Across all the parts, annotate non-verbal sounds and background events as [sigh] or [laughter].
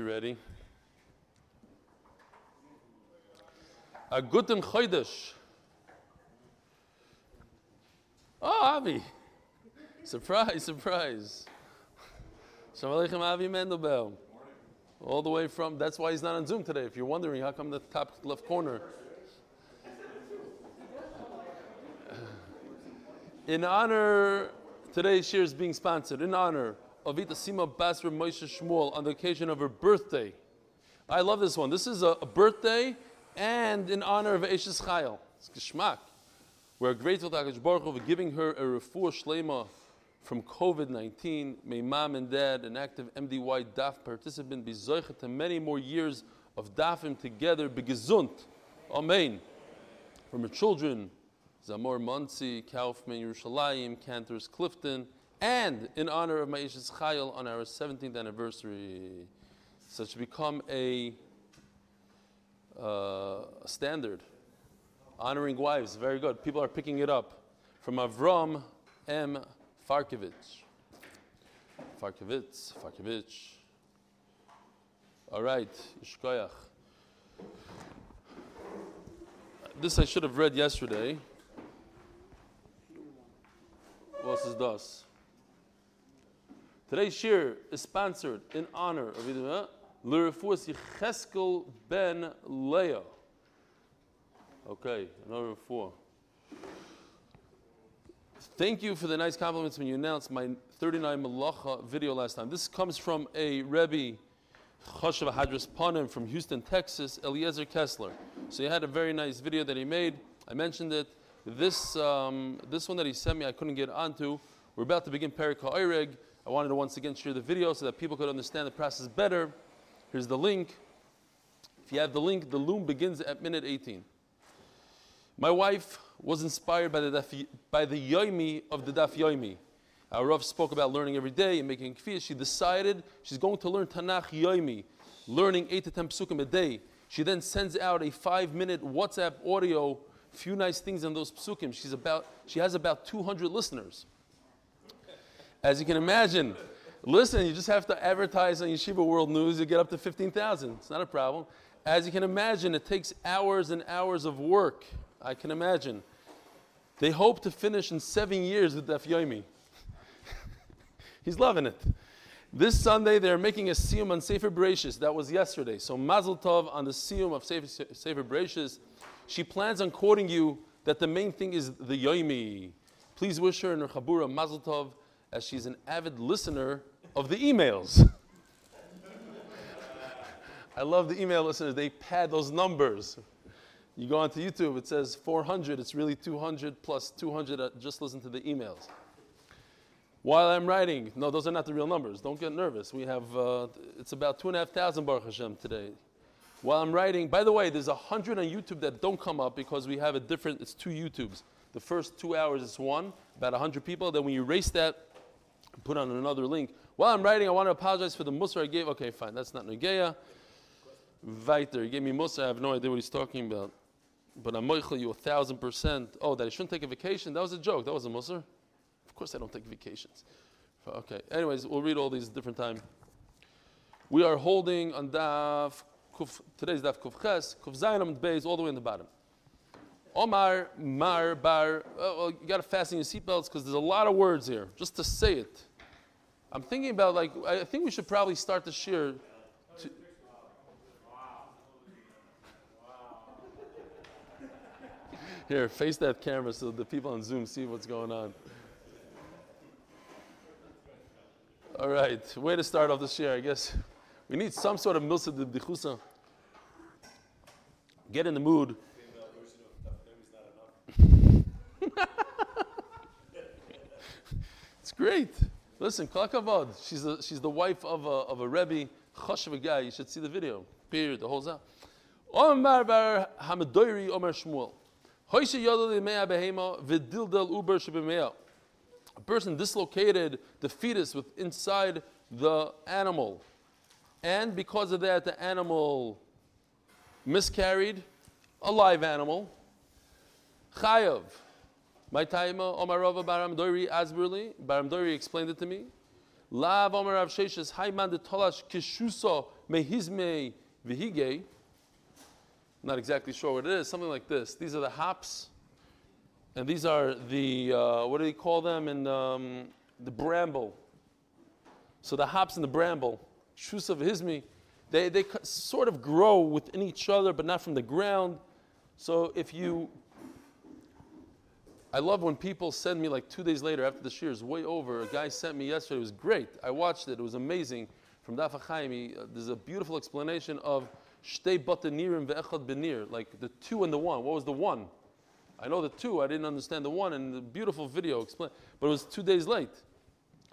you ready? A guten Chodesh. Oh, Avi. Surprise, surprise. Shalom Aleichem, Avi Mendelbaum. All the way from, that's why he's not on Zoom today. If you're wondering, how come the top left corner? In honor, today's share is being sponsored in honor of Ita Sima Basra Moshe Shmuel on the occasion of her birthday. I love this one. This is a, a birthday and in honor of Eshes Chayil. It's Geschmack. We're grateful to HaKadosh Baruch for giving her a refuah shlema from COVID-19. May mom and dad, an active MDY DAF participant, be zoichet to many more years of DAFim together, be gesund. Amen. From her children, Zamor Muncie, Kaufman, Yerushalayim, Cantors, Clifton, and in honor of Ma'ishes Chayil on our 17th anniversary. So it should become a, uh, standard. Honoring wives, very good. People are picking it up. From Avram M. Farkovich. Farkovitz, Farkovich. All right, Yishkoyach. This I should have read yesterday. What is das? Today's shir is sponsored in honor of Lurifuas Yecheskel ben Leo. Okay, number four. Thank you for the nice compliments when you announced my 39 Malacha video last time. This comes from a Rebbe, Choshev Hadras Panim from Houston, Texas, Eliezer Kessler. So he had a very nice video that he made. I mentioned it. This, um, this one that he sent me, I couldn't get onto. We're about to begin Perik HaOreg. I wanted to once again share the video so that people could understand the process better. Here's the link. If you have the link, the loom begins at minute 18. My wife was inspired by the, daf, by the yoimi of the Daf Yoimi. Our Rav spoke about learning every day and making kfiyah. She decided she's going to learn Tanakh Yoimi, learning 8 to 10 psukim a day. She then sends out a five minute WhatsApp audio, few nice things in those psukim. She's about, she has about 200 listeners. As you can imagine, listen, you just have to advertise on Yeshiva World News, you get up to 15,000. It's not a problem. As you can imagine, it takes hours and hours of work. I can imagine. They hope to finish in seven years with Daf Yomi. [laughs] He's loving it. This Sunday, they're making a siyum on Sefer Bereshis. That was yesterday. So Mazel Tov on the siyum of Sefer, Sefer Bereshis. She plans on quoting you that the main thing is the Yomi. Please wish her and her Chabura Mazel Tov as she's an avid listener of the emails. [laughs] I love the email listeners. They pad those numbers. You go onto YouTube, it says 400. It's really 200 plus 200. just listen to the emails. While I'm writing, no, those are not the real numbers. Don't get nervous. We have, uh, it's about two and a half thousand Baruch Hashem today. While I'm writing, by the way, there's a hundred on YouTube that don't come up because we have a different, it's two YouTubes. The first two hours is one, about a hundred people. Then when you erase that, put on another link. While I'm writing, I want to apologize for the Musar I gave. Okay, fine, that's not Nageya. Weiter, he gave me Musar, I have no idea what he's talking about. But I'm moichel you a thousand percent. Oh, that I shouldn't take a vacation? That was a joke. That was a Musar. Of course I don't take vacations. Okay, anyways, we'll read all these different time. We are holding on Daf, kuf, today's Daf Kuf Ches, Kuf Zayin Beis, all the way in the bottom. Oh, Omar, Mar, Bar, oh, well, you got to fasten your seatbelts because there's a lot of words here, just to say it. I'm thinking about, like, I think we should probably start the shir. To [laughs] Here, face that camera so the people on Zoom see what's going on. All right, way to start off the share, I guess. We need some sort of milsa de. Get in the mood. Great. Listen, Klakavad, she's, she's the wife of a, of a Rebbe, Choshev guy. You should see the video. Period, the whole zah. Omar bar Hamadoiri Omar Shmuel. A person dislocated the fetus with inside the animal. And because of that, the animal miscarried, a live animal. Chayav. My taima Omarova Baram Doiri Asburli. Baram Doiri explained it to me. Lav Omer Rav Sheshes Hayman de Tolash Kishuso Mehizme Vihige. Not exactly sure what it is. Something like this. These are the hops, and these are the uh, what do they call them in um, the bramble. So the hops and the bramble, Shusa Vihizme, they they sort of grow within each other, but not from the ground. So if you I love when people send me like two days later after the shear is way over. A guy sent me yesterday. It was great. I watched it. It was amazing. From Daf HaChaim, uh, there's a beautiful explanation of shtei batanirim ve'echad benir, like the two and the one. What was the one? I know the two. I didn't understand the one, and the beautiful video explain. But it was two days late.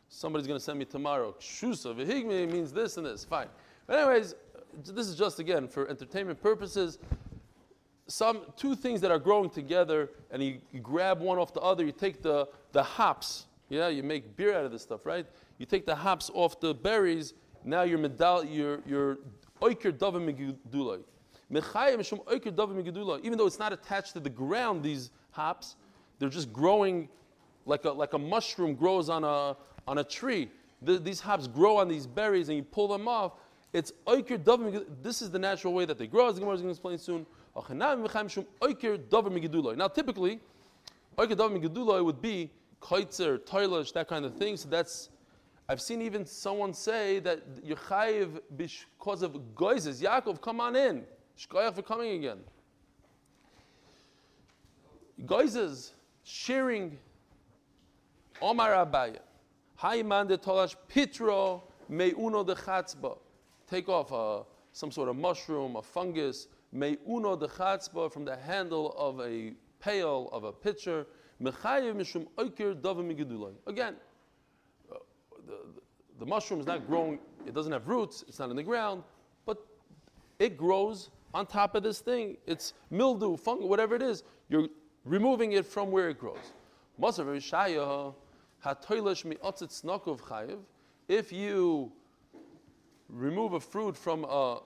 Somebody's going to send me tomorrow. Shusa v'higmi means this and this. Fine. But anyways, this is just again for entertainment purposes some two things that are growing together, and you, you, grab one off the other. You take the, the hops, yeah, you make beer out of this stuff, right? You take the hops off the berries. Now you're medal, you're you're oiker megidulai. Even though it's not attached to the ground, these hops, they're just growing like a, like a mushroom grows on a, on a tree. The, these hops grow on these berries and you pull them off. It's. This is the natural way that they grow, as the Gemara is going to explain soon. Now, typically, oiker davar megiduloi would be kaitzer, toilish, that kind of thing. So that's, I've seen even someone say that you're because of goizes. Yaakov, come on in. Shkoyach for coming again. Goizes, shearing, Omar Abaya. Hayman de tolash pitro meuno de chatzba. Take off uh, some sort of mushroom, a fungus, uno de chatzba from the handle of a pail of a pitcher. Mechayev mishum davim Again, uh, the, the mushroom is not growing. It doesn't have roots. It's not in the ground, but it grows on top of this thing. It's mildew, fungus, whatever it is. You're removing it from where it grows. If you remove a fruit from a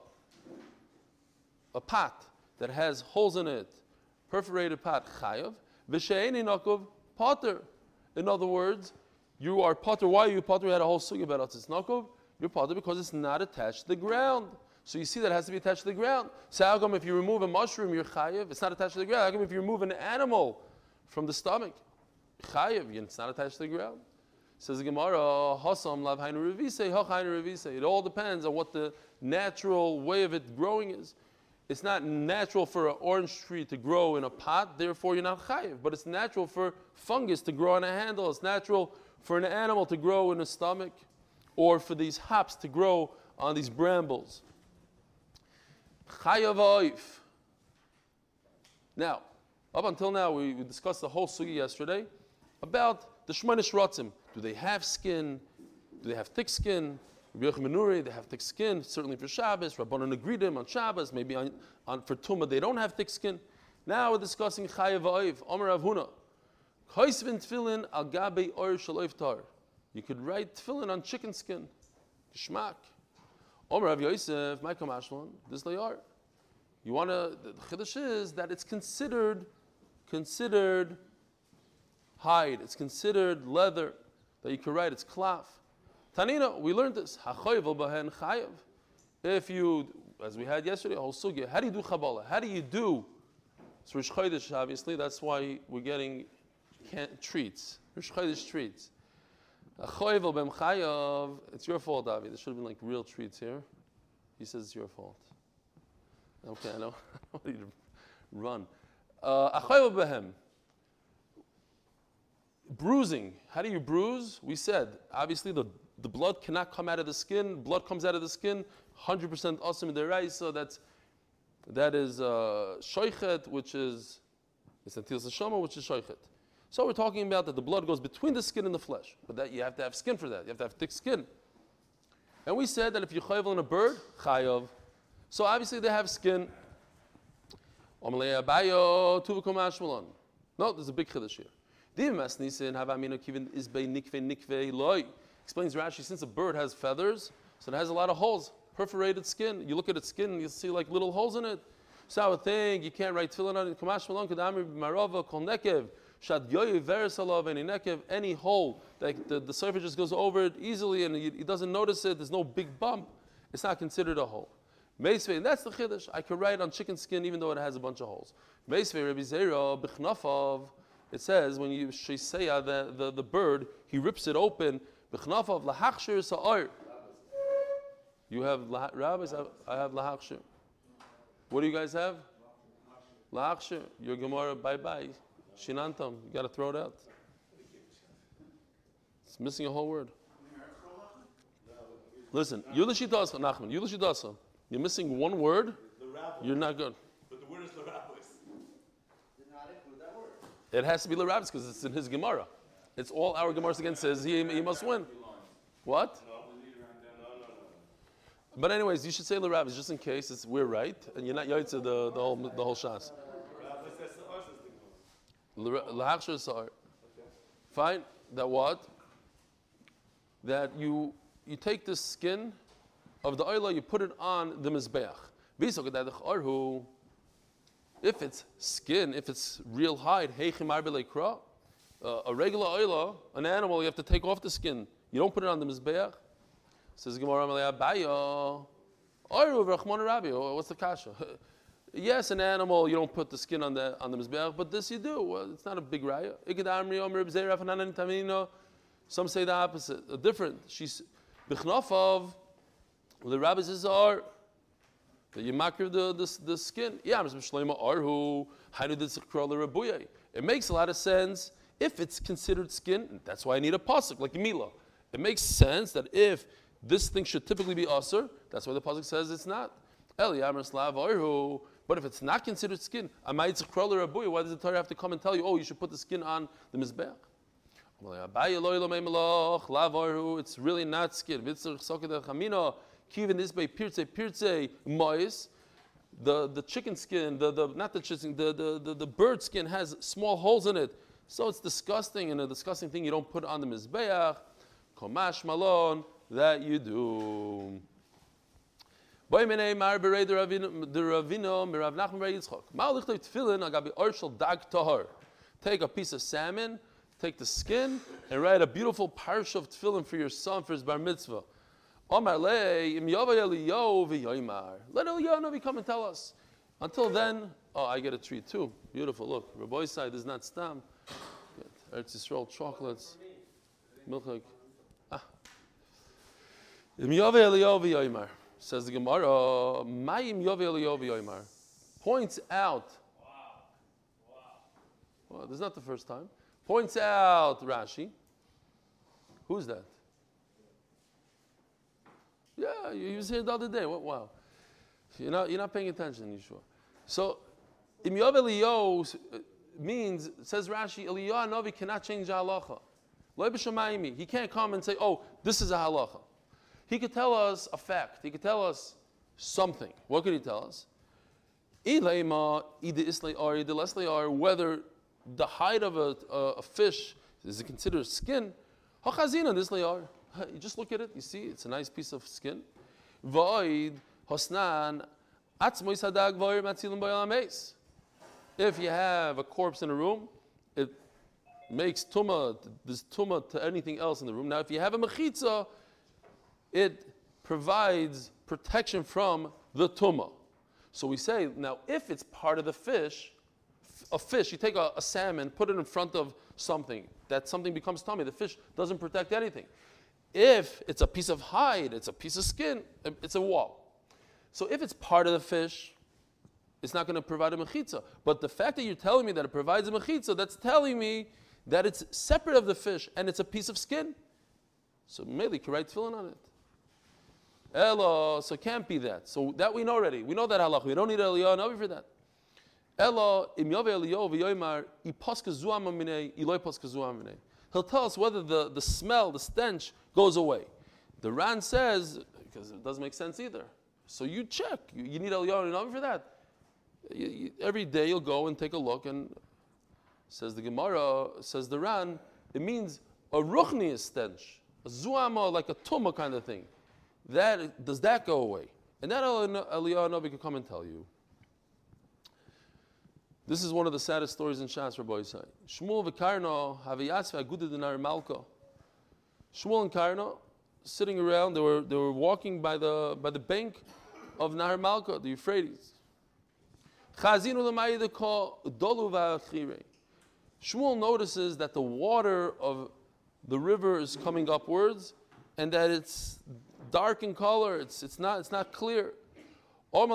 a pot that has holes in it, perforated pot, chayav, v'she'eni nakov, potter. In other words, you are potter. Why are you potter? We had a whole sugi about Atzis Nakov. You're potter because it's not attached to the ground. So you see that has to be attached to the ground. So how come if you remove a mushroom, you're chayiv? It's not attached to the ground. How come if you remove an animal from the stomach, chayiv, it's not attached to the ground? Says the Gemara, Hasam lav revise, It all depends on what the natural way of it growing is. It's not natural for an orange tree to grow in a pot, therefore you're not chayiv. But it's natural for fungus to grow on a handle. It's natural for an animal to grow in a stomach, or for these hops to grow on these brambles. Chayav Now, up until now, we, we discussed the whole sugi yesterday about the Shemanish Ratzim. Do they have skin? Do they have thick skin? Menuri, they have thick skin, certainly for Shabbos. Rabbanon agreed them on Shabbos, maybe on, on, for Tumah they don't have thick skin. Now we're discussing Chayav Oiv, Omer Avhuna. Choisvin tefillin al gabe tar. You could write tefillin on chicken skin. Geschmack. Omer Rav Yosef, Michael Mashlon, this are. You want to, the chiddush is that it's considered, considered hide. It's considered leather that you could write. It's cloth. Tanina, we learned this. If you, as we had yesterday, whole sugya, how do you do Kabbalah? How do you do? It's Rish Chodesh, obviously. That's why we're getting treats. Rish Chodesh treats. It's your fault, Avi. There should have been like real treats here. He says it's your fault. Okay, I know. [laughs] I want you to run. Uh, bruising. How do you bruise? We said, obviously, the the blood cannot come out of the skin. Blood comes out of the skin. 100% awesome in the So that's that is uh, which is it's antil shama, which is shoichet. So we're talking about that the blood goes between the skin and the flesh, but that you have to have skin for that. You have to have thick skin. And we said that if you chayav on a bird, chayav. So obviously they have skin. No, there's a big chiddush here. Explains Rashi, since a bird has feathers, so it has a lot of holes, perforated skin. You look at its skin, you see like little holes in it. So would think you can't write tefillin on it. Kamash malon kadamir marava kol nekev Shad yoy veres alav any nekev, any hole that the, the surface just goes over it easily and he, doesn't notice it. There's no big bump. It's not considered a hole. Meisvei, and that's the chiddush. I can write on chicken skin even though it has a bunch of holes. Meisvei Rabbi Zera b'chnafav. It says when you sheiseya the, the the bird, he rips it open. B'chnafav lahachshir sa'ar. You have rabbis. I have lahachshir. What do you guys have? Lahachshir. Your Gemara. Bye bye. Shinantam. You got to throw it out. It's missing a whole word. Listen, Yulashidasa, Nachman, Yulashidasa. You're missing one word, you're not good. But the word is Larabis. It has to be Larabis because it's in his Gemara. It's all our Gemara again says he, he must win. What? But anyways, you should say Larabis just in case it's, we're right and you're not Yaitza the, the whole the whole Shas. Fine. That what? That you you take the skin of the oila, you put it on the mizbeach. If it's skin, if it's real hide, uh, a regular oila, an animal, you have to take off the skin. You don't put it on the mizbeach. Says Gemara. Oh, What's the kasha? [laughs] Yes, an animal, you don't put the skin on the on the mizbeach, but this you do. It's not a big raya. Some say the opposite, a different. She's b'chnofav. The rabbis is are that you makir the, the, the skin. Yeah, arhu. It makes a lot of sense if it's considered skin. That's why I need a pasuk like Mila. It makes sense that if this thing should typically be aser, that's why the pasuk says it's not. But if it's not considered skin, why does the Torah have to come and tell you, oh, you should put the skin on the mizbeach? It's really not skin. The the chicken skin, the, the not the chicken, the, the, the, the bird skin has small holes in it. So it's disgusting and a disgusting thing you don't put on the mizbeach. Komash malon that you do. Take a piece of salmon, take the skin, and write a beautiful parsha of tefillin for your son for his bar mitzvah. Omar le im v'yoymar. Let Eliyahu come and tell us. Until then, oh, I get a treat too. Beautiful. Look, Rabbi side is not stam. Eretz Yisrael chocolates, milk. Ah. Im yavay Eliyahu v'yoymar. Says the Gemara, Mayim yavay Eliyahu v'yoymar. Points out. Well, this is not the first time. Points out Rashi. Who's that? Yeah, he was here the other day. What, wow. You're not, you're not paying attention, Yeshua. So, Im Yov Eliyahu means, says Rashi, Eliyahu Navi cannot change the halacha. He can't come and say, oh, this is a halacha. He could tell us a fact. He could tell us something. What could he tell us? Whether the hide of a, a, a fish is it considered skin? You just look at it, you see, it's a nice piece of skin. Void, hosnan, atzmoy sadag voir matzilim boyalames. If you have a corpse in a room, it makes tuma, this tuma to anything else in the room. Now, if you have a mechitza, it provides protection from the tuma. So we say, now, if it's part of the fish, a fish, you take a, a salmon, put it in front of something, that something becomes tummy. The fish doesn't protect anything. If it's a piece of hide, it's a piece of skin, it's a wall. So if it's part of the fish, it's not going to provide a mechitza. But the fact that you're telling me that it provides a mechitza, that's telling me that it's separate of the fish and it's a piece of skin. So maybe you can write tefillin on it. Ella, so can't be that. So that we know already. We know that halach. We don't need Eliyahu Navi for that. Ella, im yove Eliyahu v'yoymar, i poska zuam aminei, i loy poska zuam aminei. He'll tell us whether the, the smell, the stench, goes away. The Ran says, because it doesn't make sense either. So you check. You, you need Eliyahu Navi for that. You, you, every day you'll go and take a look, and says the Gemara, says the Ran, it means a ruchni stench, a zuama, like a tuma kind of thing. That does that go away? And that Eliyahu Navi could come and tell you. This is one of the saddest stories in Shas Rabbi Yisai. Shmuel v'Karno haviyas v'agudid dinar malko. Shmuel and Karno sitting around. They were they were walking by the by the bank of Nahar Malka, the Euphrates. Shmuel notices that the water of the river is coming upwards, and that it's dark in color. It's it's not it's not clear. I'm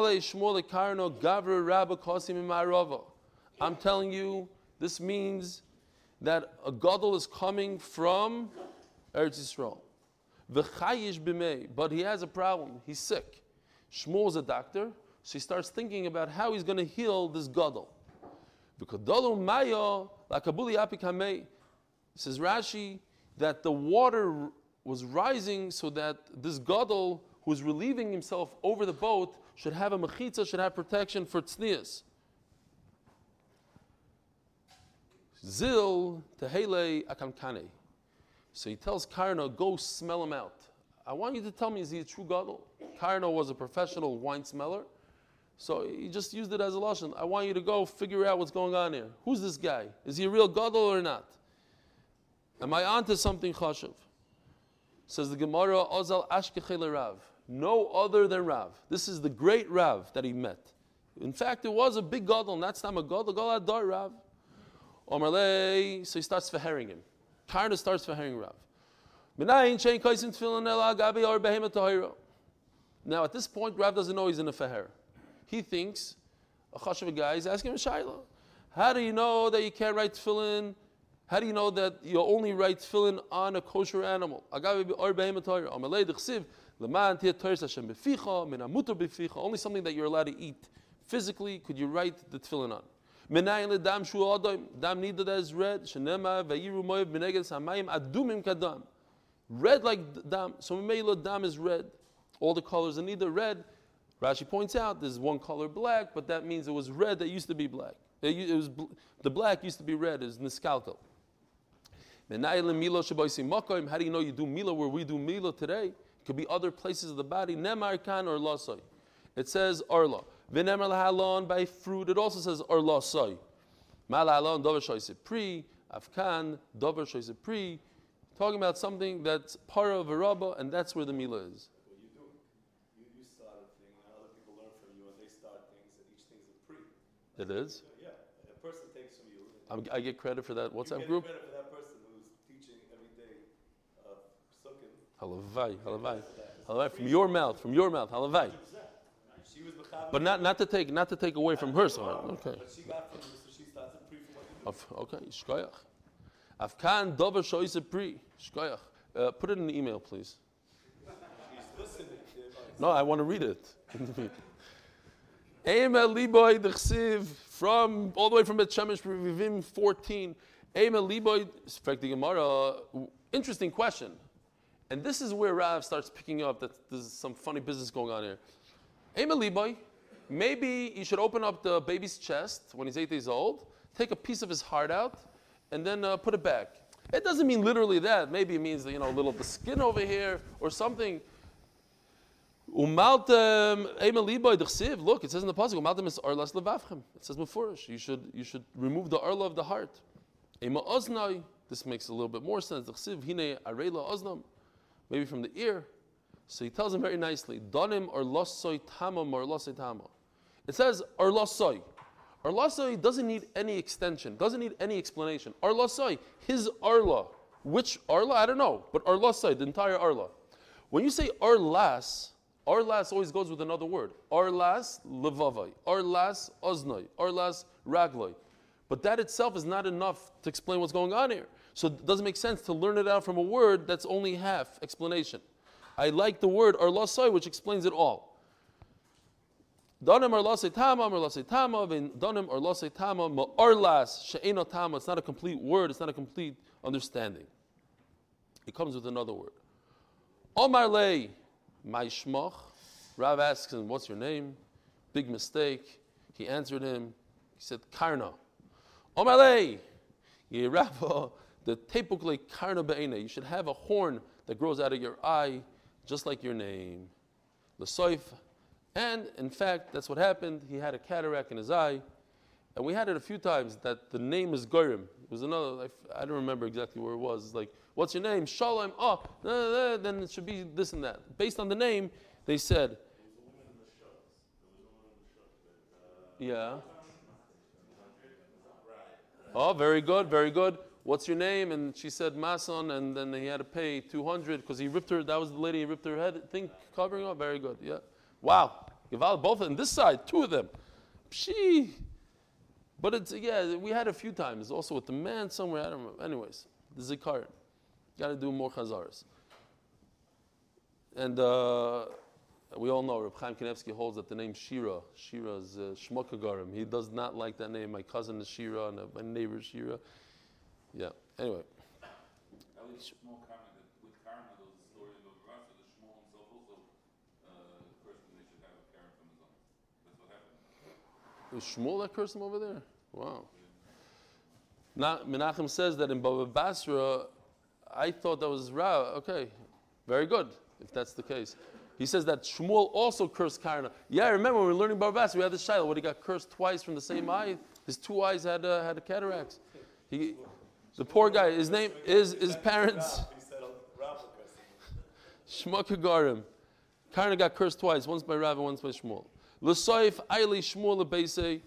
telling you, this means that a gadol is coming from Eretz Yisrael. But he has a problem. He's sick. Shmuel's a doctor, so he starts thinking about how he's going to heal this gadol. Says Rashi that the water was rising so that this gadol who is relieving himself over the boat should have a mechitza, should have protection for tznias. Zil tehele akamkane. So he tells Karno, go smell him out. I want you to tell me, is he a true gadol? Karno was a professional wine smeller. So he just used it as a lashon. I want you to go figure out what's going on here. Who's this guy? Is he a real gadol or not? Am I onto something chashuv? Says the Gemara, Ozal Ashkechele Rav. No other than Rav. This is the great Rav that he met. In fact, it was a big gadol. And that's not a gadol. Gadol Adar Rav. Omerle, so he starts verhering him. Karna starts verhering Rav. Now at this point, Rav doesn't know he's in a feher. He thinks a chashav guy is asking him Shiloh. How do you know that you can't write tefillin? How do you know that you only write tefillin on a kosher animal? Only something that you're allowed to eat physically could you write the tefillin on. Menayin ledam shu adam, dam nida that is red, shenema vayiru moyev beneged samayim adumim kadam. Red like dam, so meila dam is red. All the colors are neither red. Rashi points out there's one color black, but that means it was red that used to be black. It, was the black used to be red, is niskalto. How do you know you do mila where we do mila today? It could be other places of the body. Nemar kan or lasoi. It says arla. V'nemer lahalon by fruit. It also says or lasoi. Malahalon dover shoyse pri. Afkan dover shoyse pri. Talking about something that's part of a and that's where the mila is. Well, you do. You, you start a thing, and other people learn from you, and they start things, and each thing's a pre. It is. Yeah, a person takes from you. I'm, i get credit for that WhatsApp you get group. Credit for that person who's teaching every day of sukkah. Halavai, halavai, halavai. From your mouth, from your mouth, halavai. She was mechaber, But not, not to take not to take away from her. Okay. but she got from you, so she starts a pre from what you do. Okay. Shkoyach. Afkan dover pri. Shkoyach. Uh, put it in the email, please. She's listening. to advice. No, I want to read it. [laughs] [laughs] Eimel liboy dechsiv from all the way from Bet Shemesh Revivim 14. Eimel liboy, the Gemara, interesting question. And this is where Rav starts picking up that there's some funny business going on here. Eimel liboy, maybe you should open up the baby's chest when he's eight days old, take a piece of his heart out, and then uh, put it back. It doesn't mean literally that. Maybe it means you know a little of the skin over here or something. Umaltem. Look, it says in the pasuk, umaltem is arlas levavchem. It says mufurish. You should you should remove the arla of the heart. Ema oznai. This makes a little bit more sense. Dechsiv hine arela oznam. Maybe from the ear. So he tells him very nicely, donim or losoy tamam or losoy tamam. It says. Or losoy doesn't need any extension, doesn't need any explanation. Or losoy, his arla. Which arla? I don't know. But arlasai, the entire arla. When you say arlas, arlas always goes with another word. Arlas levavai. Arlas oznoi. Arlas ragloi. But that itself is not enough to explain what's going on here. So it doesn't make sense to learn it out from a word that's only half explanation. I like the word arlasai, which explains it all. Donim arlasai tama, arlasai tama, donim arlasai tama, ma arlas she'eno tama. It's not a complete word. It's not a complete understanding. It comes with another word. Omar lei, my shmoch. Rav asks him, "What's your name?" Big mistake. He answered him. He said, "Karna." Omar lei, ye Rabba, the tepukle karna be'ena. You should have a horn that grows out of your eye, just like your name. L'soif. And in fact, that's what happened. He had a cataract in his eye, And we had it a few times that the name is Gorim. It was another, I f- I don't remember exactly where it was. It's like, what's your name? Shalom. Oh, then it should be this and that. Based on the name, they said, yeah. Oh, very good, very good. What's your name? And she said Mason, and then he had to pay 200 because he ripped her, that was the lady, he ripped her head, thing covering up. Very good, yeah. Wow. Gival, both on this side, two of them. She. But it's, yeah, we had a few times. Also with the man somewhere, I don't remember. Anyways, the Zikarin. Got to do more chazaras. And uh, we all know Reb Chaim Kanevsky holds that the name Shira, Shira is uh, Shmokagarim. He does not like that name. My cousin is Shira, and uh, my neighbor is Shira. Yeah. Anyway, At least Shmuel Karna, that with Karna, there was a story in Bava Basra that Shmuel himself also uh, cursed and they should have a Karen from his own. That's what happened. was Shmuel that cursed him over there? Wow. Now, Menachem says that in Baba Basra, I thought that was Ra. Okay, very good, if that's the case. He says that Shmuel also cursed Karna. Yeah, I remember when we were learning Baba Basra, we had the Shiloh, when he got cursed twice from the same eye. His two eyes had, uh, had cataracts. He, the poor guy, his name is his parents. He said, Karna got cursed twice, once by Rav and once by Shmuel. L'soif Shmuel.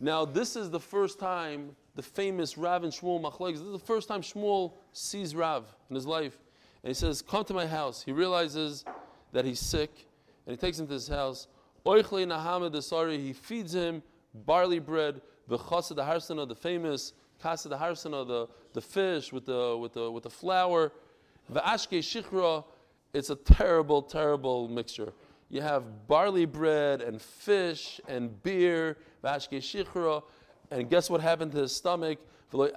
Now this is the first time the famous Rav and Shmuel Machlekes. This is the first time Shmuel sees Rav in his life, and he says, "Come to my house." He realizes that he's sick, and he takes him to his house. Oichle Nahamed Asari. He feeds him barley bread, the chassid the harsana, the famous chassid the harsana, the the fish with the with the with the flour. V'ashke shichra. It's a terrible, terrible mixture. You have barley bread and fish and beer, vashke and guess what happened to his stomach? But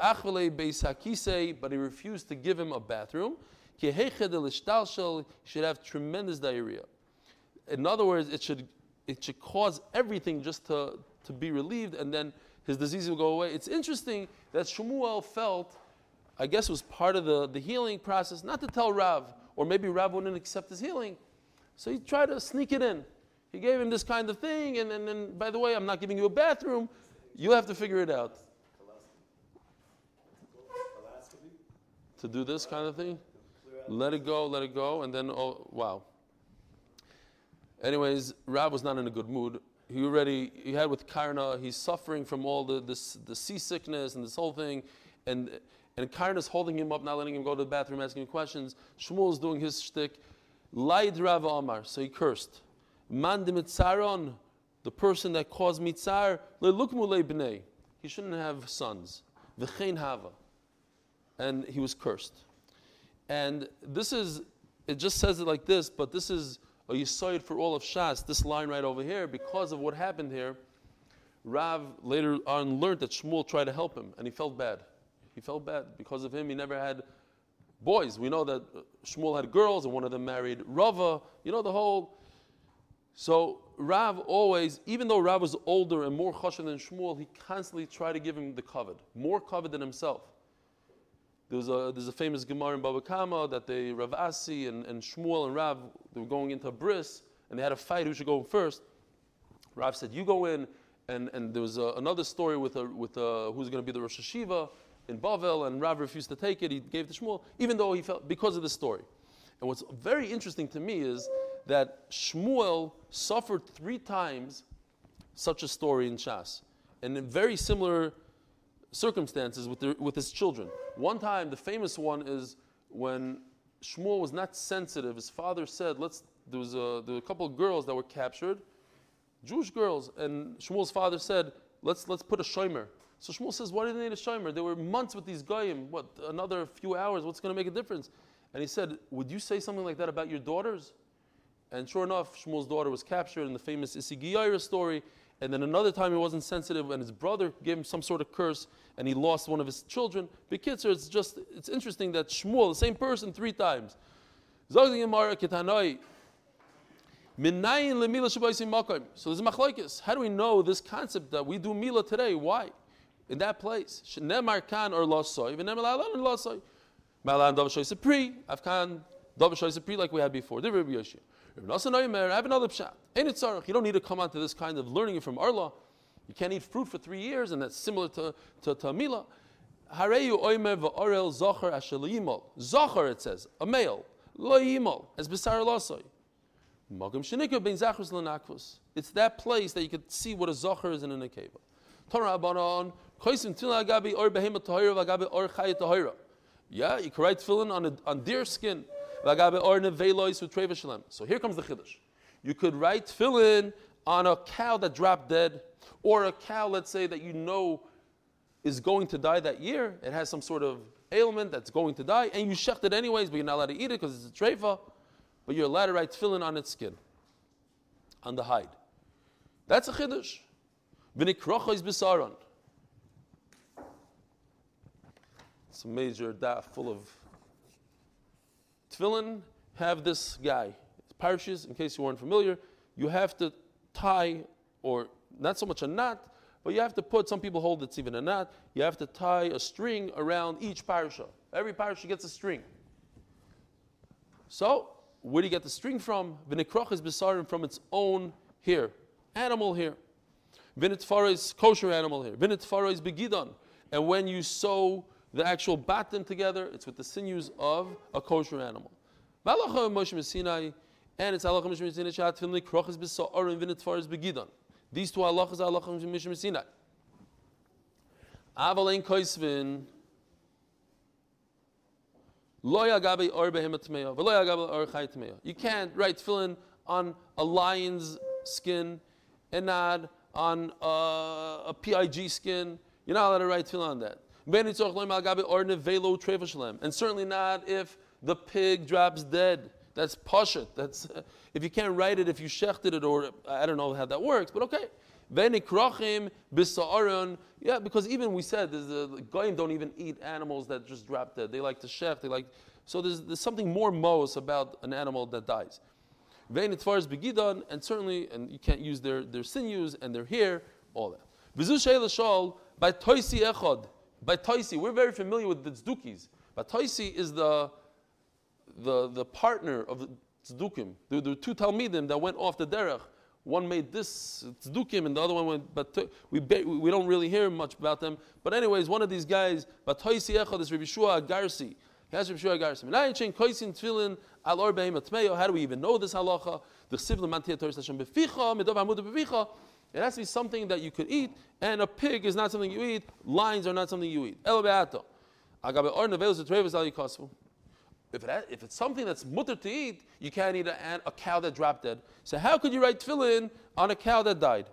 he refused to give him a bathroom. He should have tremendous diarrhea. In other words, it should, it should cause everything just to, to be relieved, and then his disease will go away. It's interesting that Shmuel felt, I guess was part of the, the healing process, not to tell Rav, or maybe Rav wouldn't accept his healing. So he tried to sneak it in. He gave him this kind of thing, and then, and by the way, I'm not giving you a bathroom. You have to figure it out. To do this kind of thing? Let it go, let it go, and then, oh, wow. Anyways, Rab was not in a good mood. He already, he had with Karna, he's suffering from all the, this, the seasickness and this whole thing. And, and Karna's holding him up, not letting him go to the bathroom, asking him questions. Shmuel's doing his shtick. Lied Rav Amar, so he cursed. Man de the person that caused mitzar, lelukmu b'nei. He shouldn't have sons. V'chein hava. And he was cursed. And this is, it just says it like this, but this is a yisoid for all of Shas, this line right over here, because of what happened here. Rav later on learned that Shmuel tried to help him, and he felt bad. He felt bad because of him. He never had boys. We know that Shmuel had girls, and one of them married Rava. You know the whole. So Rav always, even though Rav was older and more chashav than Shmuel, he constantly tried to give him the covet, more covet than himself. There's a, there's a famous Gemara in Baba Kama that they, Rav Asi and, and Shmuel and Rav, they were going into a bris, and they had a fight who should go first. Rav said, You go in, and, and there was a, another story with, a, with a, who's going to be the Rosh Hashiva in Bavel, and Rav refused to take it. He gave to Shmuel, even though he felt, because of the story. And what's very interesting to me is that Shmuel suffered three times such a story in Shas, and in very similar circumstances with, their, with his children. One time, the famous one is when Shmuel was not sensitive. His father said, "Let's." There was a, there were a couple of girls that were captured, Jewish girls, and Shmuel's father said, "Let's let's put a shomer." So Shmuel says, "Why do they need a shomer? There were months with these goyim. What another few hours? What's going to make a difference?" And he said, "Would you say something like that about your daughters?" And sure enough, Shmuel's daughter was captured in the famous Isigiyah story. And then another time he wasn't sensitive, and his brother gave him some sort of curse, and he lost one of his children. Bekitzer, it's just it's interesting that Shmuel, the same person, three times. So this is machlokes. How do we know this concept that we do mila today? Why? In that place. Shnemar kan or losoy. V'nemar la'alan or losoy. Malan dav shoy sepri. Avkan dav shoy sepri like we had before. Did Rabbi Yoshia. Rabbi Nassan Oimer, I have another pshat. Ain't it tzarech? You don't need to come onto this kind of learning from Arla. You can't eat fruit for three years, and that's similar to, to, to Mila. Hareyu oimer va'orel zocher asher yimol. Zocher, it says, a male. Lo yimol, as besar losoy. Magam shenikah ben zachrus lenakvus. It's that place that you could see what a zocher is in a nekeva. Torah abanon, Yeah, you can write tefillin on, a, on deer skin. So here comes the chiddush. You could write tefillin on a cow that dropped dead, or a cow, let's say, that you know is going to die that year. It has some sort of ailment that's going to die, and you shecht it anyways, but you're not allowed to eat it because it's a treifa. But you're allowed to write tefillin on its skin, on the hide. That's a chiddush. V'nikrocha is. It's a major daf full of tefillin. Have this guy. Parishes, in case you weren't familiar, you have to tie, or not so much a knot, but you have to put, some people hold it's even a knot, you have to tie a string around each parasha. Every parasha gets a string. So, where do you get the string from? V'nikroch is besarim from its own here, animal here. V'nitfara is kosher animal here. V'nitfara is begidon. And when you sew the actual batten together, it's with the sinews of a kosher animal. And it's halacha Moshe Messinai shat v'nim nikroch is besarim v'nitfara is begidon. These two halachas are halachas Moshe Messinai. Aval ein koisvin, Lo yagabe or behemoth tmeya, v'lo yagabe or chay tmeya. You can't write tefillin on a lion's skin and not on uh, a, a PIG skin. You're not allowed to write tefillin on that. And certainly not if the pig drops dead. That's pashut. That's [laughs] if you can't write it, if you shechted it, or I don't know how that works, but okay. Yeah, because even we said there's a, the goyim don't even eat animals that just drop dead. They like to shech. They like so. There's, there's something more mos about an animal that dies. And certainly, and you can't use their, their sinews and their hair, all that. By toisi echod. By we're very familiar with the tzedukis. But is the the the partner of the tzdukim. There were two talmidim that went off the derech one made this tzdukim and the other one went, but we, we don't really hear much about them. But anyways, one of these guys, Batoisi Echad, this Rabbi Shua Garsi. He has Rabbi Shua Garsi. Menayin chain koisin tefillin al or. How do we even know this halacha? The sivlim mantia Torah Hashem beficha, midov hamud beficha. It has to be something that you could eat, and a pig is not something you eat. Lions are not something you eat. El beato. If, it, if it's something that's mutter to eat, you can't eat a, a, cow that dropped dead. So how could you write tefillin on a cow that died?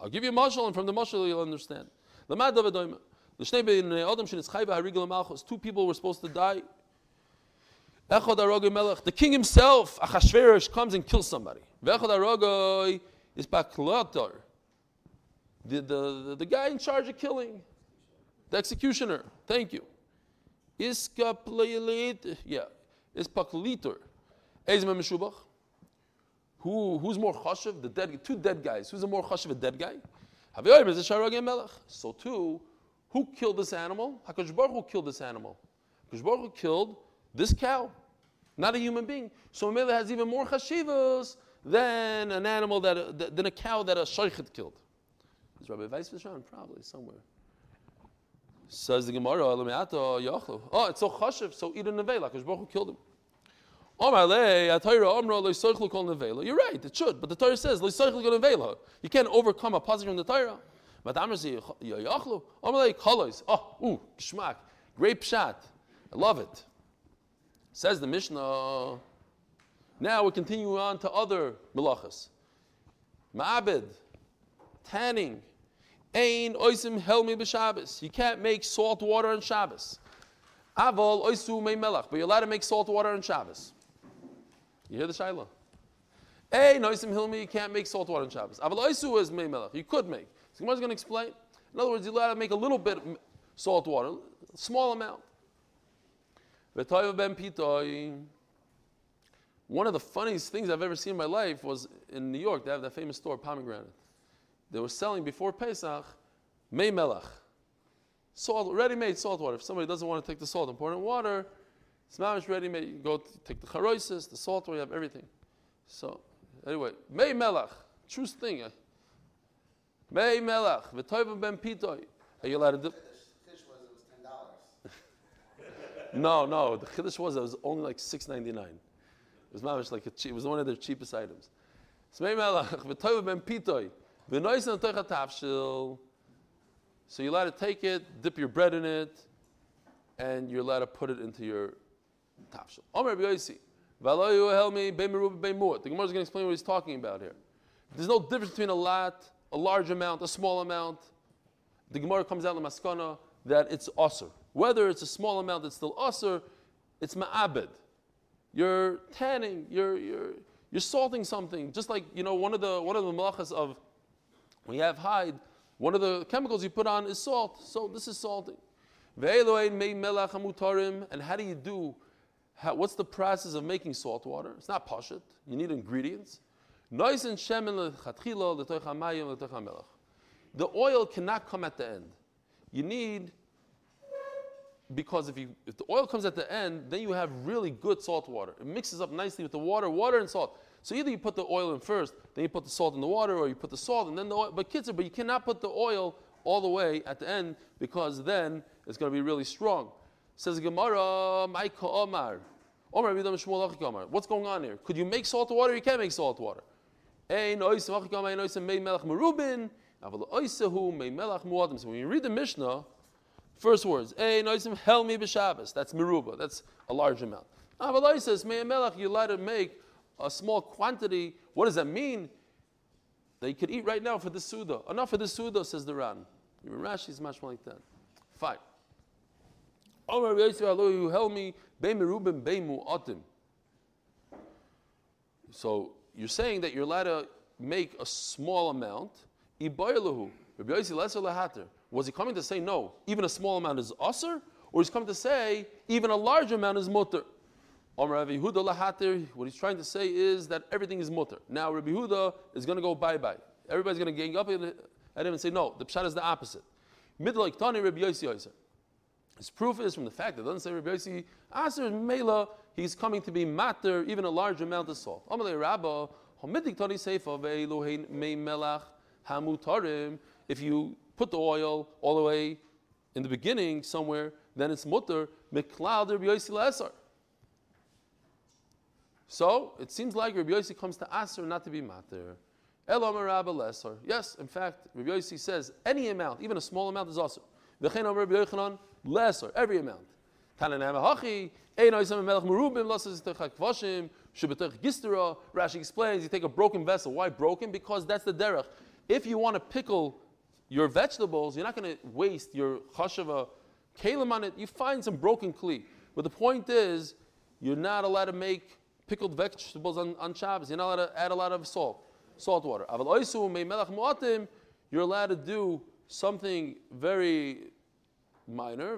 I'll give you a mashal, and from the mashal you'll understand. Two people were supposed to die. The king himself, Achashverosh, comes and kills somebody. The, the, the, guy in charge of killing. The executioner. Thank you. Yeah. Is. Who, who's more chashiv? The dead, two dead guys. Who's a more chashiv, a dead guy? So too, who killed this animal? Hakadosh Baruch Hu killed this animal. Hakadosh Baruch Hu killed this cow, not a human being. So Mela has even more chashivas than an animal that than a cow that a shaykhid killed. Is Rabbi Weiss Probably somewhere. Says the Gemara, Oh, it's so chashiv, so eat a nevela, because Baruch killed him. You're right, it should, but the Torah says, You can't overcome a positive from the Torah. But Oh, ooh, geschmack. Great pshat. I love it. Says the Mishnah. Now we continue on to other melachas. Ma'abed, tanning, Ain oisim helmi b'Shabbos. You can't make salt water on Shabbos. Aval oisu mei melach. But you're allowed to make salt water on Shabbos. You hear the shaila? Ain oisim helmi. You can't make salt water on Shabbos. Aval oisu is mei melach. You could make. So Gemara's going to explain. In other words, you're allowed to make a little bit of salt water, small amount. One of the funniest things I've ever seen in my life was in New York. They have that famous store, Pomegranate they were selling before Pesach May Melach. Salt, ready-made salt water. If somebody doesn't want to take the salt and pour it in water, it's mamish ready-made. You go take the charoisis, the salt water, you have everything. So, anyway, May Melach. true thing. May melach v'toiv ben pitoy. Are you allowed to do? Fish was it was ten dollars. No, no. The chiddush was it was only like six ninety nine. It was mamish like cheap, it was one of their cheapest items. So you're allowed to take it, dip your bread in it, and you're allowed to put it into your tafshil. Omer. The Gemara is going to explain what he's talking about here. There's no difference between a lot, a large amount, a small amount. The Gemara comes out in the maskana that it's usr. Whether it's a small amount that's still usr, it's ma'abed. You're tanning, you're, you're, you're salting something. Just like, you know, one of the, one of the malachas of, we have hide, one of the chemicals you put on is salt. So this is salting. And how do you do, how, what's the process of making salt water? It's not pashit. You need ingredients. The oil cannot come at the end. You need, because if, you, if the oil comes at the end, then you have really good salt water. It mixes up nicely with the water, water and salt. So either you put the oil in first, then you put the salt in the water, or you put the salt and then the oil. But kids, but you cannot put the oil all the way at the end because then it's going to be really strong. Says Gemara, Maika Omar. What's going on here? Could you make salt water? You can't make salt water. So when you read the Mishnah, first words, Ein oisem hel mi b'Shabbos. That's meruba. That's a large amount. Aval oises mei melech. You're allowed to make a small quantity. What does that mean? You could eat right now for the Suda. Enough for the Suda, says the Ran. Even Rashi is much more like that. Fine. Omar Yosef Alohu hel me bei merubim bei mu'atim. So you're saying that you're allowed to make a small amount. Ibaylahu. Rabbi Yossi lesser lahater. Was he coming to say no? Even a small amount is usr, or he's coming to say even a large amount is mutter? Omar Rabbi Yehuda lahater. What he's trying to say is that everything is mutter. Now Rabbi Yehuda is going to go bye bye. Everybody's going to gang up at him and say no. The pshat is the opposite. Middle Tani Rabbi Yossi Yosef. His proof is from the fact that it doesn't say Rabbi Yossi Aser Mela. He's coming to be matter even a large amount of salt. Amalei Rabba Homidik Tani Seifa Ve'Elohein Mei Hamutarim. If you put the oil all the way in the beginning somewhere, then it's mutter Miklal Rabbi Yossi Lesar. So it seems like Rabbi Yossi comes to Aser not to be matter. Elam Rabba Lesar. Yes, in fact, Rabbi Yossi says any amount, even a small amount, is Aser. V'chein Rabbi Yochanan Lesar, every amount. Rashi explains, you take a broken vessel. Why broken? Because that's the derech. If you want to pickle your vegetables, you're not going to waste your chashava kalim on it. You find some broken kli. But the point is, you're not allowed to make pickled vegetables on, on Shabbos. You're not allowed to add a lot of salt, salt water. Um you're allowed to do something very minor.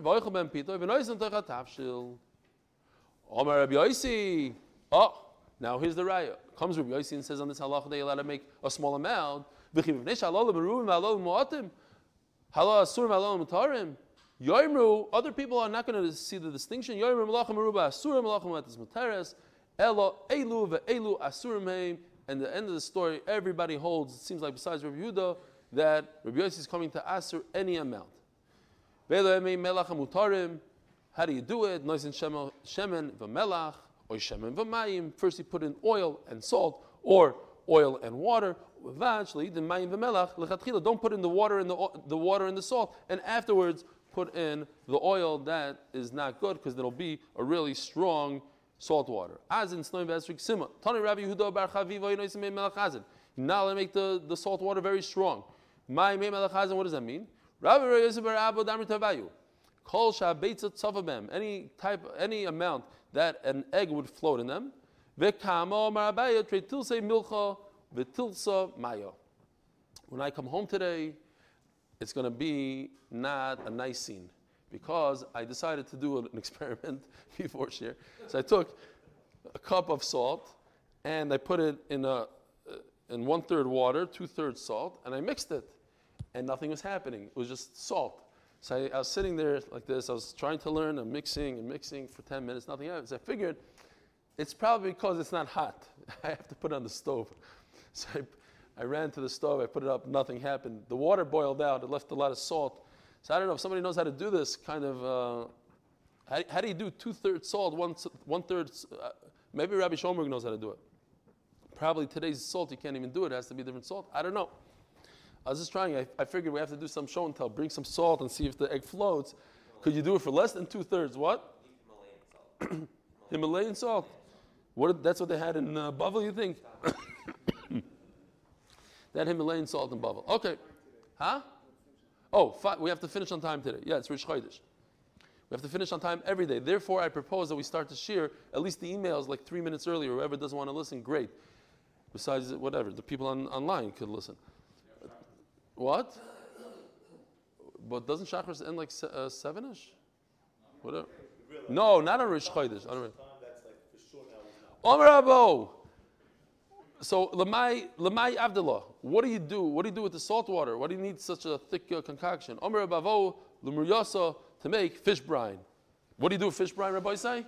Oh, now here's the raya. Comes Rabbi Yosi and says on this halacha they allowed to make a small amount. Yoimru, other people are not going to see the distinction. Yoimru malachim meruba asur malachim mu'atis mutares. Elo elu ve'elu asurim heim. And the end of the story, everybody holds, it seems like besides Rabbi Yehuda, that Rabbi Yossi is coming to asur any amount. How do you do it? Shemen v'melach, or shemen v'mayim. First you put in oil and salt, or oil and water. Don't put in the water and the, the water and the salt, and afterwards put in the oil that is not good because it'll be a really strong salt water. As in. Tani Rabbi Yehuda Bar. Now let make the, the salt water very strong. What does that mean? Rabbi Yosef Bar Abba Damri Tavayu. Any type, any amount that an egg would float in them. When I come home today, it's going to be not a nice scene because I decided to do an [laughs] experiment before share. So I took a cup of salt and I put it in a uh, in one third water, two thirds salt, and I mixed it and nothing was happening. It was just salt. So I, I, was sitting there like this. I was trying to learn. I'm mixing and mixing for 10 minutes. Nothing happens. I figured it's probably because it's not hot. [laughs] I have to put it on the stove. [laughs] So I, I ran to the stove, I put it up, nothing happened. The water boiled out, it left a lot of salt. So I don't know if somebody knows how to do this kind of. Uh, how, how do you do two thirds salt, one, one third? Uh, maybe Rabbi Shomberg knows how to do it. Probably today's salt, you can't even do it. It has to be different salt. I don't know. I was just trying. I, I figured we have to do some show and tell. Bring some salt and see if the egg floats. Could you do it for less than two thirds? What? Himalayan salt. [clears throat] What? That's what they had in uh, Bavel. You think? [coughs] that Himalayan salt in Bavel. Okay. Huh? Oh, fi- we have to finish on time today. Yeah, it's Rish Chodesh. We have to finish on time every day. Therefore, I propose that we start to share at least the emails like three minutes earlier. Whoever doesn't want to listen, great. Besides, whatever, the people on, online could listen. What? But doesn't Shachris end like se- uh, seven-ish? Whatever. No, not on Rish Chodesh. on Rish- Time that's like for sure now is not. Omer. So lemai lemai Abdullah. What do you do? What do you do with the salt water? Why do you need such a thick uh, concoction? Omer Bavo Lumuryasa to make fish brine. What do you do with fish brine, Rabbi say?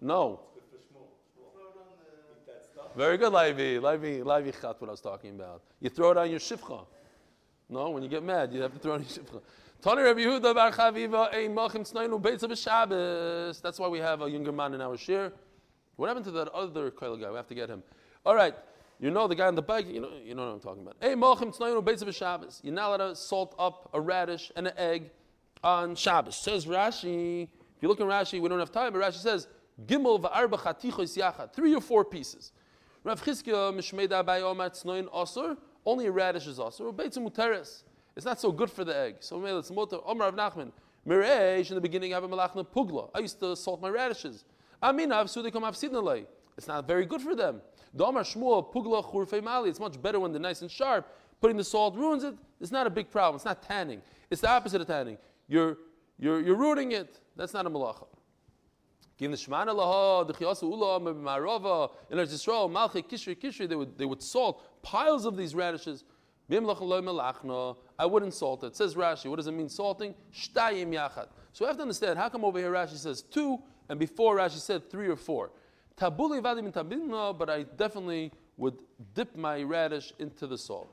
No. Very good, Levi. Levi, Levi Chat, what I was talking about. You throw it on your shifcha. No, when you get mad, you have to throw it on your shifcha. Tani Rabbi Yehuda bar Chaviva, tznainu beitza b'Shabbos. That's why we have a younger man in our share. What happened to that other koil guy? We have to get him. All right. You know the guy on the bike, you know, you know what I'm talking about. Hey, tznainu beitza b'Shabbos. You're not allowed to salt up a radish and an egg on Shabbos. Says Rashi. If you look in Rashi, we don't have time, but Rashi says, Gimel va'arba chatichos yachad. Three or four pieces. Rav mishmeida osur. Only a radish is osur. Beitzim muteres. It's not so good for the egg. So it's mutter. Omar Rav Nachman. Mireish in the beginning I have a malachna pugla. I used to salt my radishes. Aminav sudikom avsidnalei. It's not very good for them. The Omar Shmuel pugla churfei mali. It's much better when they're nice and sharp. Putting the salt ruins it. It's not a big problem. It's not tanning. It's the opposite of tanning. You're you're you're ruining it. That's not a malacha. Give the laha, the Chiyasu Ula, Marova, in Eretz Yisrael, Malchi, Kishri, Kishri, they would, they would salt piles of these radishes. I wouldn't salt it. Says Rashi, what does it mean salting? Shtayim yachad. So we have to understand, how come over here Rashi says two, and before Rashi said three or four? Tabuli vadim tabinna, but I definitely would dip my radish into the salt.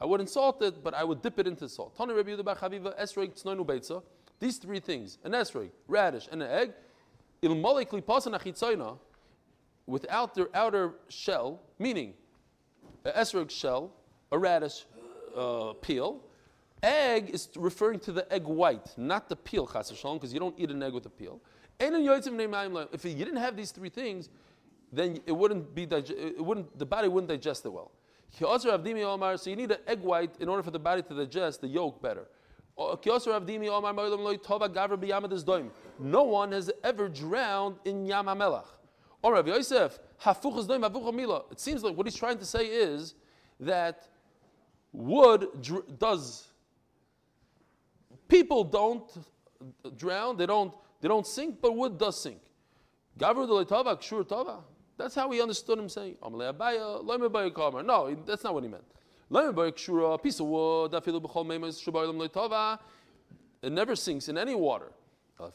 I wouldn't salt it, but I would dip it into the salt. Rabbi Chaviva, esrog tznoinu beitza. These three things, an esrog, radish, and an egg, il molek lipasan achitzoina, without their outer shell, meaning an esrog shell, a radish uh, peel. Egg is referring to the egg white, not the peel, chas because you don't eat an egg with a peel. If you didn't have these three things, then it wouldn't be it wouldn't the body wouldn't digest it well. So you need an egg white in order for the body to digest the yolk better. Doim. No one has ever drowned in Yam HaMelech. Or Rav Yosef. It seems like what he's trying to say is that wood does. People don't drown they don't they don't sink but wood does sink. That's how he understood him saying no that's not what he meant. A piece of wood it never sinks in any water. The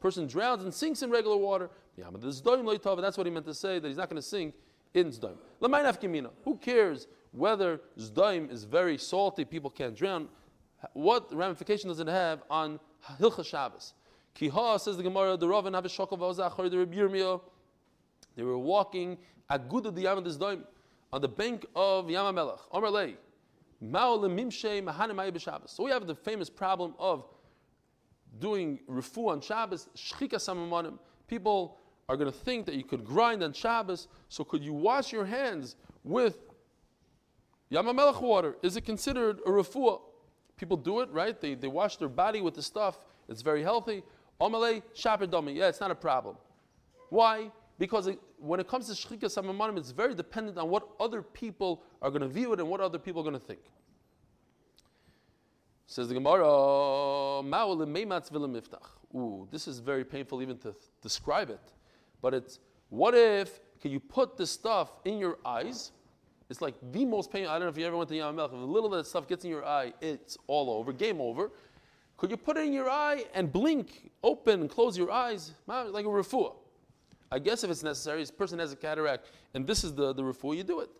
person drowns and sinks in regular water. That's what he meant to say that he's not going to sink in Zdaim. L'mayin afkimina. Who cares whether Zdaim is very salty, people can't drown? What ramification does it have on Hilcha Shabbos? Kiha says the Gemara, the Rav and Avishokov Avzachar, the they were walking Agudu the Yam Zdaim on the bank of Yam HaMelech. Omer Lei. So we have the famous problem of doing refu on Shabbos, shchika samamanim. People are going to think that you could grind on Shabbos, so could you wash your hands with Yamamelech water? Is it considered a refuah? People do it, right? They, they wash their body with the stuff. It's very healthy. Omalei, shaper domi. Yeah, it's not a problem. Why? Because it, when it comes to shchika samamanim, it's very dependent on what other people are going to view it and what other people are going to think. Says the Gemara. Ooh, this is very painful even to describe it. But it's what if can you put this stuff in your eyes? It's like the most painful. I don't know if you ever went to Yam Melech. If a little of that stuff gets in your eye, it's all over. Game over. Could you put it in your eye and blink, open, and close your eyes, like a refuah? I guess if it's necessary, this person has a cataract, and this is the, the refuah, you do it.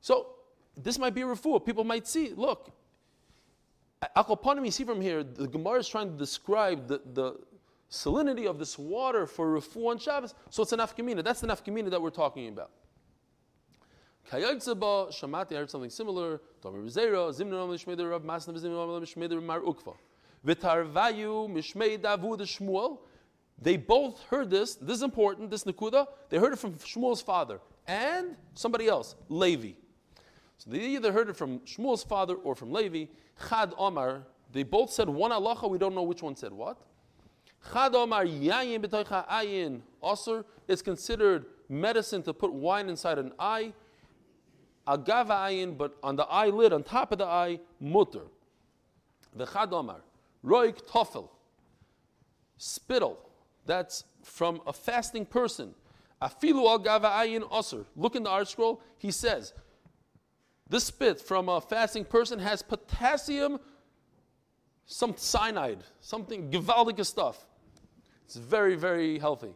So this might be a refuah. People might see, look, Akoponim, you see from here, the Gemara is trying to describe the, the salinity of this water for refuah on Shabbos. So it's an afkamina. That's the nafkamina that we're talking about. Kayatzaba, Shamati, I heard something similar. Tomer Rizera, Zimna Mishmeder Rav Masna Zimna Mishmeder Mar Ukva. Vitarvayu Mishmei Davud Shmuel. They both heard this. This is important, this Nakuda. They heard it from Shmuel's father and somebody else, Levi. So they either heard it from Shmuel's father or from Levi. Chad Omar, they both said one halacha, we don't know which one said what. Chad Omar Yayin B'toicha Ayin Osir is considered medicine to put wine inside an eye. Agava Ayin, but on the eyelid, on top of the eye, mutter. The Chad Omar, Roik Tofel, spittle, that's from a fasting person. Afilu al gava ayin osir. Look in the ArtScroll. He says, this spit from a fasting person has potassium, some cyanide, something gewaldige stuff. It's very, very healthy.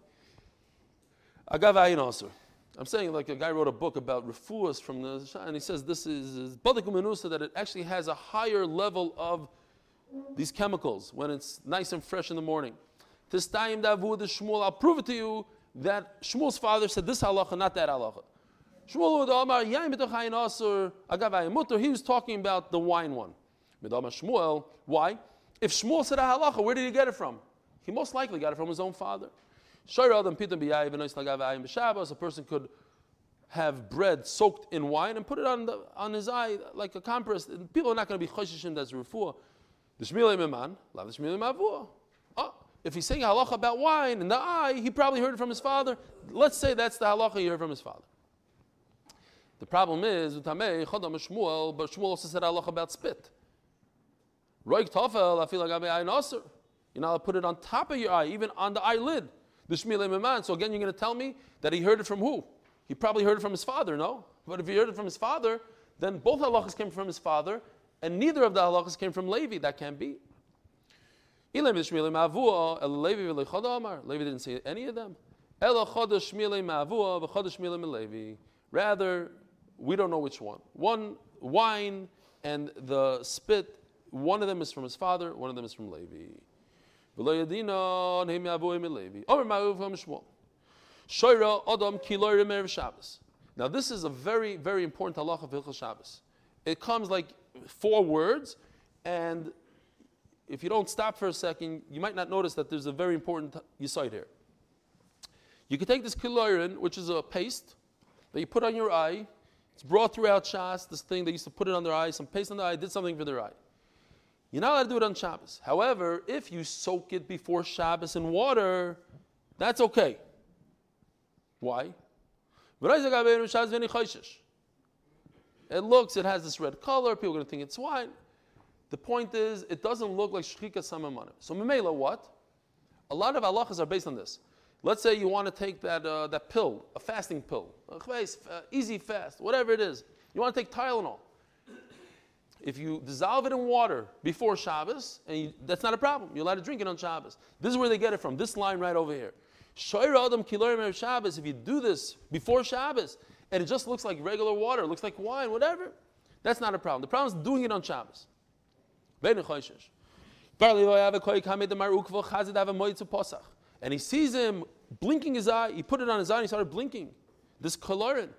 Agava ayin osir. I'm saying like a guy wrote a book about refuas from the and he says this is badakum that it actually has a higher level of these chemicals when it's nice and fresh in the morning. Tistayim davud Shmuel. I'll prove it to you that Shmuel's father said this halacha, not that halacha. Shmuel Amar Yain b'tochayin asur agavayim mutter. He was talking about the wine one. Midama Shmuel. Why? If Shmuel said a halacha, where did he get it from? He most likely got it from his own father. A person could have bread soaked in wine and put it on, the, on his eye like a compress. People are not going to be choshishim that's refuah. Oh, if he's saying halacha about wine in the eye, he probably heard it from his father. Let's say that's the halacha he heard from his father. The problem is, but Shmuel also said halacha about spit. Roik tofel, I feel like I'm aser. You're not put it on top of your eye, even on the eyelid. The Shmilei Meman. So again, you're going to tell me that he heard it from who? He probably heard it from his father, no? But if he heard it from his father, then both halachas came from his father, and neither of the halachas came from Levi. That can't be. Levi didn't say any of them. Rather, we don't know which one. One wine and the spit, one of them is from his father, one of them is from Levi. Now this is a very, very important halacha of Hilchas Shabbos. It comes like four words, and if you don't stop for a second, you might not notice that there's a very important yisoid here. You can take this kilorin, which is a paste that you put on your eye. It's brought throughout Shas, this thing they used to put it on their eye, some paste on the eye, did something for their eye. You're not allowed to do it on Shabbos. However, if you soak it before Shabbos in water, that's okay. Why? It looks, it has this red color, people are going to think it's wine. The point is, it doesn't look like shchika samamanim. So memela, what? A lot of halachas are based on this. Let's say you want to take that, uh, that pill, a fasting pill, uh, easy fast, whatever it is. You want to take Tylenol. If you dissolve it in water before Shabbos, and you, that's not a problem. You're allowed to drink it on Shabbos. This is where they get it from. This line right over here. Adam Shabbos. If you do this before Shabbos, and it just looks like regular water, looks like wine, whatever, that's not a problem. The problem is doing it on Shabbos. And he sees him blinking his eye. He put it on his eye and he started blinking. This kolorin.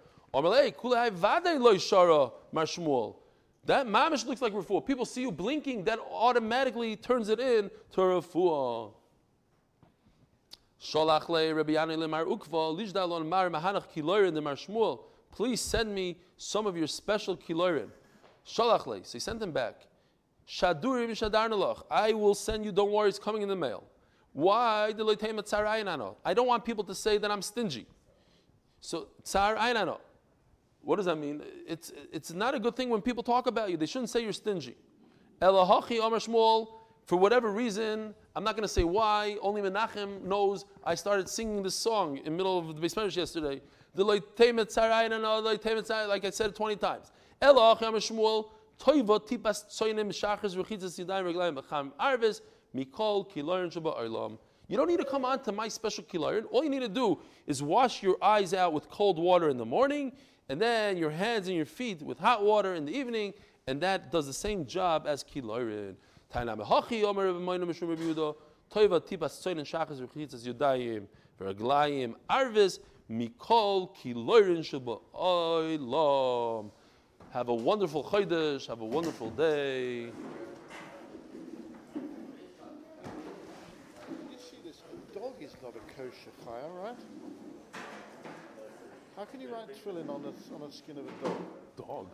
That mamish looks like refuah. People see you blinking, that automatically turns it in to refuah. Sholach le Rabbi Yanai lemar ukva lijdalon mar mahanach kilorin mar Shmuel. Please send me some of your special kilorin. Sholach le. So he sent him back. Shadurim shadarnalach. I will send you. Don't worry, it's coming in the mail. Why? I don't want people to say that I'm stingy. So tsar ainano. What does that mean? It's, it's not a good thing when people talk about you. They shouldn't say you're stingy. Elahachi Amar Shmuel, for whatever reason, I'm not going to say why, only Menachem knows I started singing this song in the middle of the basement yesterday. Like I said 20 times. Elahachi Amar Shmuel, Toiva tipas tsoinim shachas rechitzas yadayim reglayim b'cham arvis mikol kilorin shaba olam. You don't need to come on to my special kilayrin. All you need to do is wash your eyes out with cold water in the morning, and then your hands and your feet with hot water in the evening, and that does the same job as kiloirin. Have a wonderful chodesh. Have a wonderful day. Dog is not a kosher chaya, right? How can you write tefillin on the on the skin of a dog? Dog.